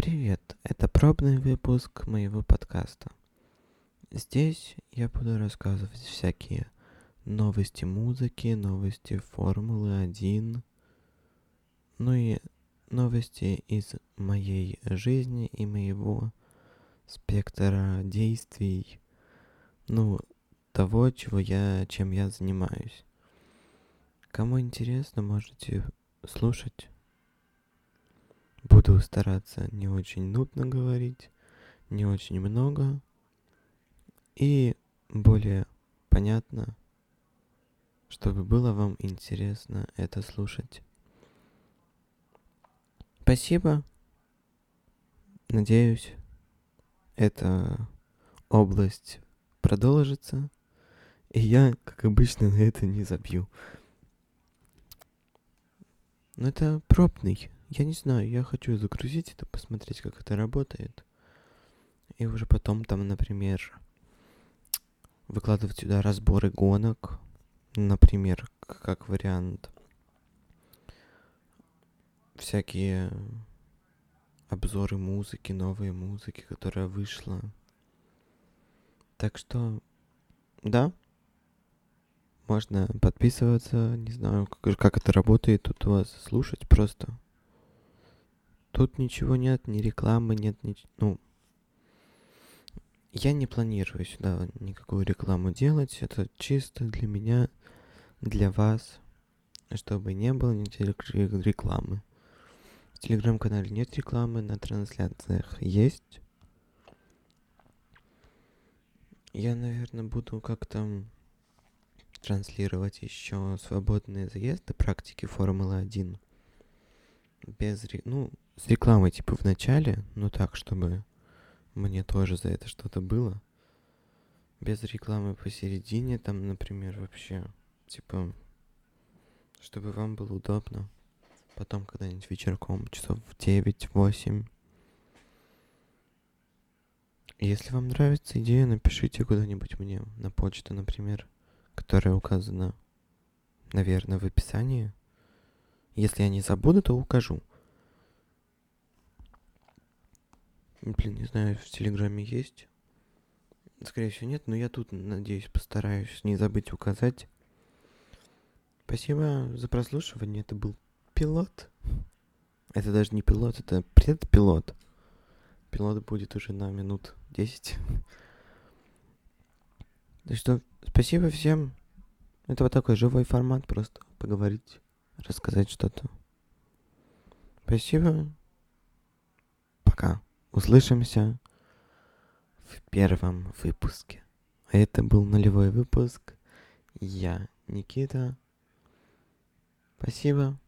Привет, это пробный выпуск моего подкаста. Здесь я буду рассказывать всякие новости музыки, новости Формулы 1, ну и новости из моей жизни и моего спектра действий, ну, того, чего я, чем я занимаюсь. Кому интересно, можете слушать. Буду стараться не очень нудно говорить, не очень много и более понятно, чтобы было вам интересно это слушать. Спасибо. Надеюсь, эта область продолжится, и я, как обычно, на это не забью. Но это пробный. Я не знаю, я хочу загрузить это, посмотреть, как это работает. И уже потом там, например, выкладывать сюда разборы гонок. Например, как вариант. Всякие обзоры музыки, новые музыки, которая вышла. Так что, да, можно подписываться, не знаю, как, как это работает тут у вас, слушать просто. Тут ничего нет, ни рекламы нет, ни... ну... Я не планирую сюда никакую рекламу делать, это чисто для меня, для вас, чтобы не было ни рекламы. В телеграм-канале нет рекламы, на трансляциях есть. Я, наверное, буду как-то транслировать еще свободные заезды практики Формулы 1. Без, ну, с рекламой типа в начале, но так, чтобы мне тоже за это что-то было. Без рекламы посередине, там, например, вообще, типа, чтобы вам было удобно. Потом когда-нибудь вечерком, часов в 9-8. Если вам нравится идея, напишите куда-нибудь мне на почту, например которая указана, наверное, в описании. Если я не забуду, то укажу. Блин, не знаю, в Телеграме есть. Скорее всего, нет, но я тут, надеюсь, постараюсь не забыть указать. Спасибо за прослушивание. Это был пилот. Это даже не пилот, это предпилот. Пилот будет уже на минут 10. Так что спасибо всем. Это вот такой живой формат, просто поговорить, рассказать что-то. Спасибо. Пока. Услышимся в первом выпуске. А это был нулевой выпуск. Я Никита. Спасибо.